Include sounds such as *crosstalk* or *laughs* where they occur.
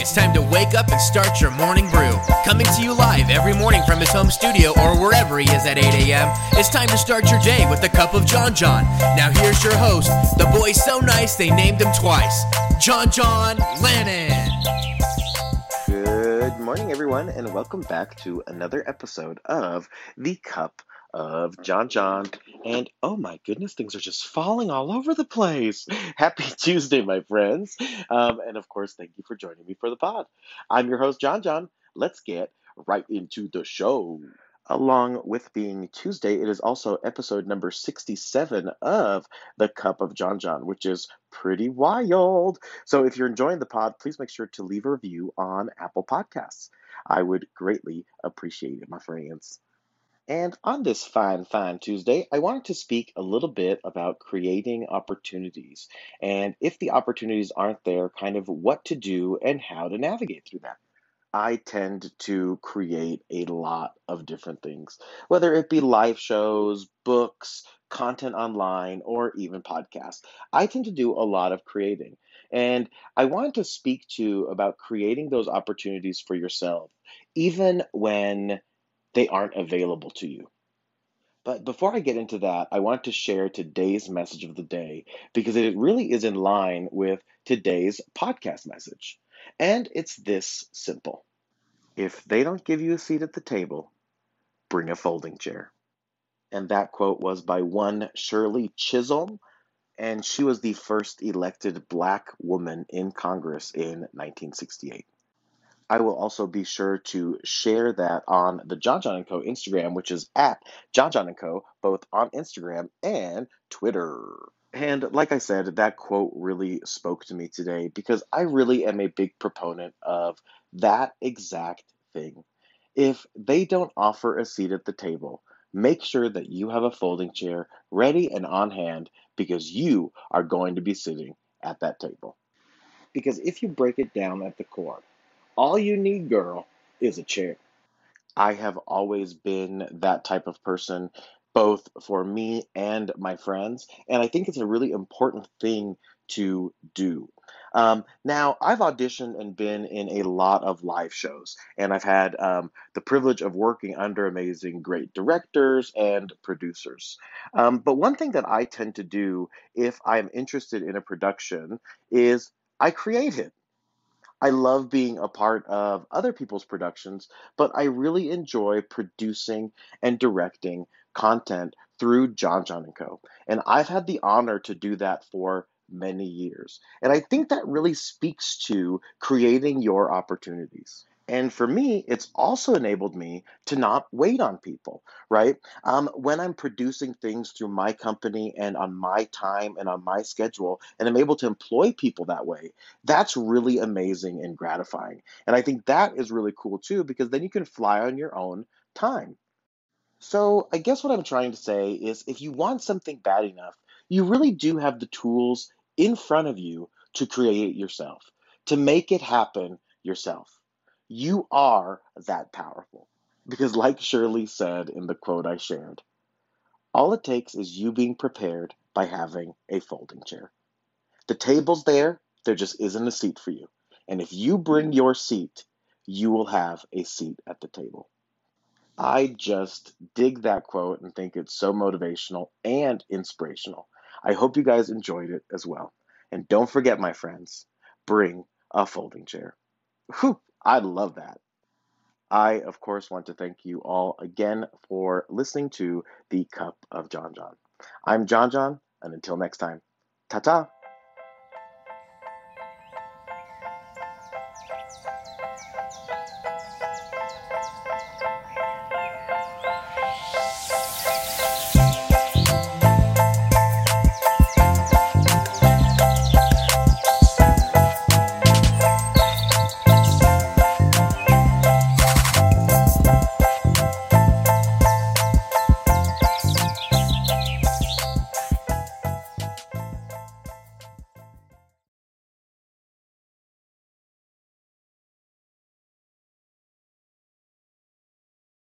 It's time to wake up and start your morning brew. Coming to you live every morning from his home studio or wherever he is at 8 a.m. It's time to start your day with a cup of John John. Now here's your host, the boy so nice they named him twice, John John Lennon. Good morning, everyone, and welcome back to another episode of The Cup of John John. And oh my goodness, things are just falling all over the place. *laughs* Happy *laughs* Tuesday, my friends. Um, and of course, thank you for joining me for the pod. I'm your host, John John. Let's get right into the show. Along with being Tuesday, it is also episode number 67 of The Cup of John John, which is pretty wild. So if you're enjoying the pod, please make sure to leave a review on Apple Podcasts. I would greatly appreciate it, my friends. And on this fine, fine Tuesday, I wanted to speak a little bit about creating opportunities and if the opportunities aren't there, kind of what to do and how to navigate through that. I tend to create a lot of different things, whether it be live shows, books, content online, or even podcasts. I tend to do a lot of creating. And I want to speak to you about creating those opportunities for yourself, even when they aren't available to you. But before I get into that, I want to share today's message of the day because it really is in line with today's podcast message. And it's this simple If they don't give you a seat at the table, bring a folding chair. And that quote was by one Shirley Chisholm, and she was the first elected black woman in Congress in 1968. I will also be sure to share that on the John John & Co. Instagram, which is at John John & Co., both on Instagram and Twitter. And like I said, that quote really spoke to me today because I really am a big proponent of that exact thing. If they don't offer a seat at the table, make sure that you have a folding chair ready and on hand because you are going to be sitting at that table. Because if you break it down at the core, all you need, girl, is a chair. I have always been that type of person, both for me and my friends. And I think it's a really important thing to do. Um, now, I've auditioned and been in a lot of live shows, and I've had um, the privilege of working under amazing, great directors and producers. Um, but one thing that I tend to do if I'm interested in a production is I create it. I love being a part of other people's productions, but I really enjoy producing and directing content through John John and Co. And I've had the honor to do that for many years. And I think that really speaks to creating your opportunities. And for me, it's also enabled me to not wait on people, right? Um, when I'm producing things through my company and on my time and on my schedule, and I'm able to employ people that way, that's really amazing and gratifying. And I think that is really cool too, because then you can fly on your own time. So I guess what I'm trying to say is if you want something bad enough, you really do have the tools in front of you to create yourself, to make it happen yourself. You are that powerful. Because, like Shirley said in the quote I shared, all it takes is you being prepared by having a folding chair. The table's there, there just isn't a seat for you. And if you bring mm. your seat, you will have a seat at the table. I just dig that quote and think it's so motivational and inspirational. I hope you guys enjoyed it as well. And don't forget, my friends, bring a folding chair. Whew, I love that. I, of course, want to thank you all again for listening to The Cup of John John. I'm John John, and until next time, ta ta.